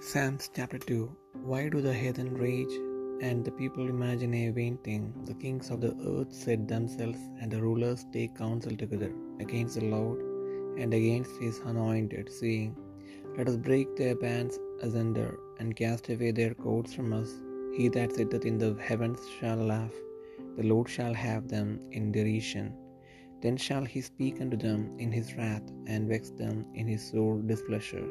Psalms chapter 2 Why do the heathen rage and the people imagine a vain thing? The kings of the earth set themselves, and the rulers take counsel together against the Lord and against his anointed, saying, Let us break their bands asunder and cast away their cords from us. He that sitteth in the heavens shall laugh, the Lord shall have them in derision. Then shall he speak unto them in his wrath, and vex them in his sore displeasure.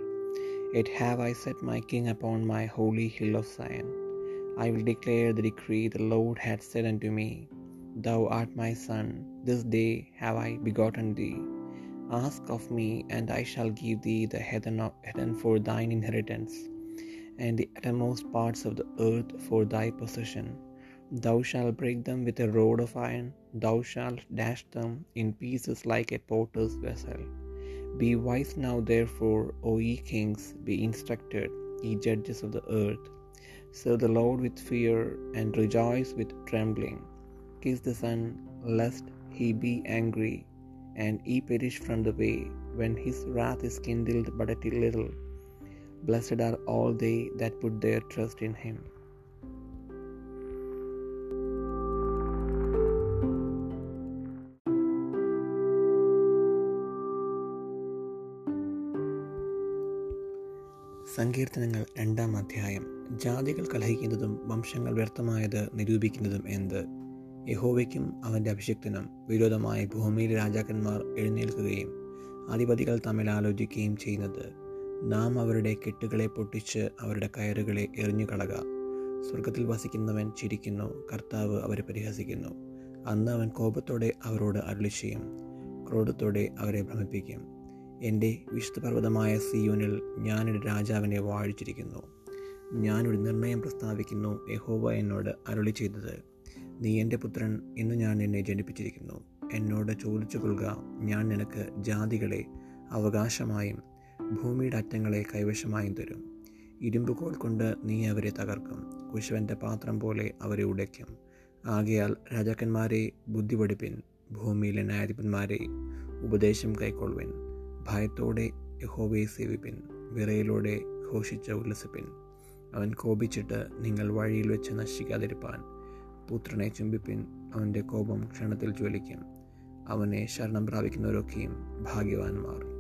Yet have I set my king upon my holy hill of Zion. I will declare the decree the Lord hath said unto me, Thou art my son, this day have I begotten thee. Ask of me, and I shall give thee the heathen for thine inheritance, and the uttermost parts of the earth for thy possession. Thou shalt break them with a rod of iron, thou shalt dash them in pieces like a potter's vessel. Be wise now, therefore, O ye kings, be instructed, ye judges of the earth. Serve the Lord with fear, and rejoice with trembling. Kiss the Son, lest he be angry, and ye perish from the way, when his wrath is kindled but a little. Blessed are all they that put their trust in him. സങ്കീർത്തനങ്ങൾ രണ്ടാം അധ്യായം. ജാതികൾ കലഹിക്കുന്നതും വംശങ്ങൾ വ്യർത്ഥമായത് നിരൂപിക്കുന്നതും എന്ത്? യഹോവയ്ക്കും അവന്റെ അഭിഷിക്തനും വിരോധമായി ഭൂമിയിലെ രാജാക്കന്മാർ എഴുന്നേൽക്കുകയും അധിപതികൾ തമ്മിൽ ആലോചിക്കുകയും ചെയ്യുന്നത്. നാം അവരുടെ കെട്ടുകളെ പൊട്ടിച്ച് അവരുടെ കയറുകളെ എറിഞ്ഞുകളക. സ്വർഗത്തിൽ വസിക്കുന്നവൻ ചിരിക്കുന്നു കർത്താവ് അവരെ പരിഹസിക്കുന്നു. അന്ന് അവൻ കോപത്തോടെ അവരോട് അരുളി ചെയ്യും ക്രോധത്തോടെ അവരെ ഭ്രമിപ്പിക്കും. എന്റെ വിശുദ്ധ പർവതമായ സിയോനിൽ ഞാനൊരു രാജാവിനെ വാഴിച്ചിരിക്കുന്നു. ഞാനൊരു നിർണയം പ്രസ്താവിക്കുന്നു യഹോവ എന്നോട് അരുളി ചെയ്തത്. നീ എന്റെ പുത്രൻ ഇന്ന് ഞാൻ നിന്നെ ജനിപ്പിച്ചിരിക്കുന്നു. എന്നോട് ചോദിച്ചു കൊള്ളുക ഞാൻ നിനക്ക് ജാതികളെ അവകാശമായും ഭൂമിയുടെ അറ്റങ്ങളെ കൈവശമായും തരും. ഇരുമ്പുകോൽ കൊണ്ട് നീ അവരെ തകർക്കും കുശവന്റെ പാത്രം പോലെ അവരെ ഉടയ്ക്കും. ആകയാൽ രാജാക്കന്മാരെ ബുദ്ധി പഠിപ്പിൻ ഭൂമിയിലെ ന്യായാധിപന്മാരെ ഉപദേശം കൈക്കൊള്ളുവിൻ. ഭയത്തോടെ യഹോവയെ സേവിപ്പിൻ വിറയിലൂടെ ഘോഷിച്ച ഉല്ലസിപ്പിൻ. അവൻ കോപിച്ചിട്ട് നിങ്ങൾ വഴിയിൽ വെച്ച് നശിക്കാതിരിപ്പാൻ. പുത്രനെ ചുംബിപ്പിൻ അവന്റെ കോപം ക്ഷണത്തിൽ ജ്വലിക്കും. അവനെ ശരണം പ്രാപിക്കുന്നവരൊക്കെയും ഭാഗ്യവാന്മാർ.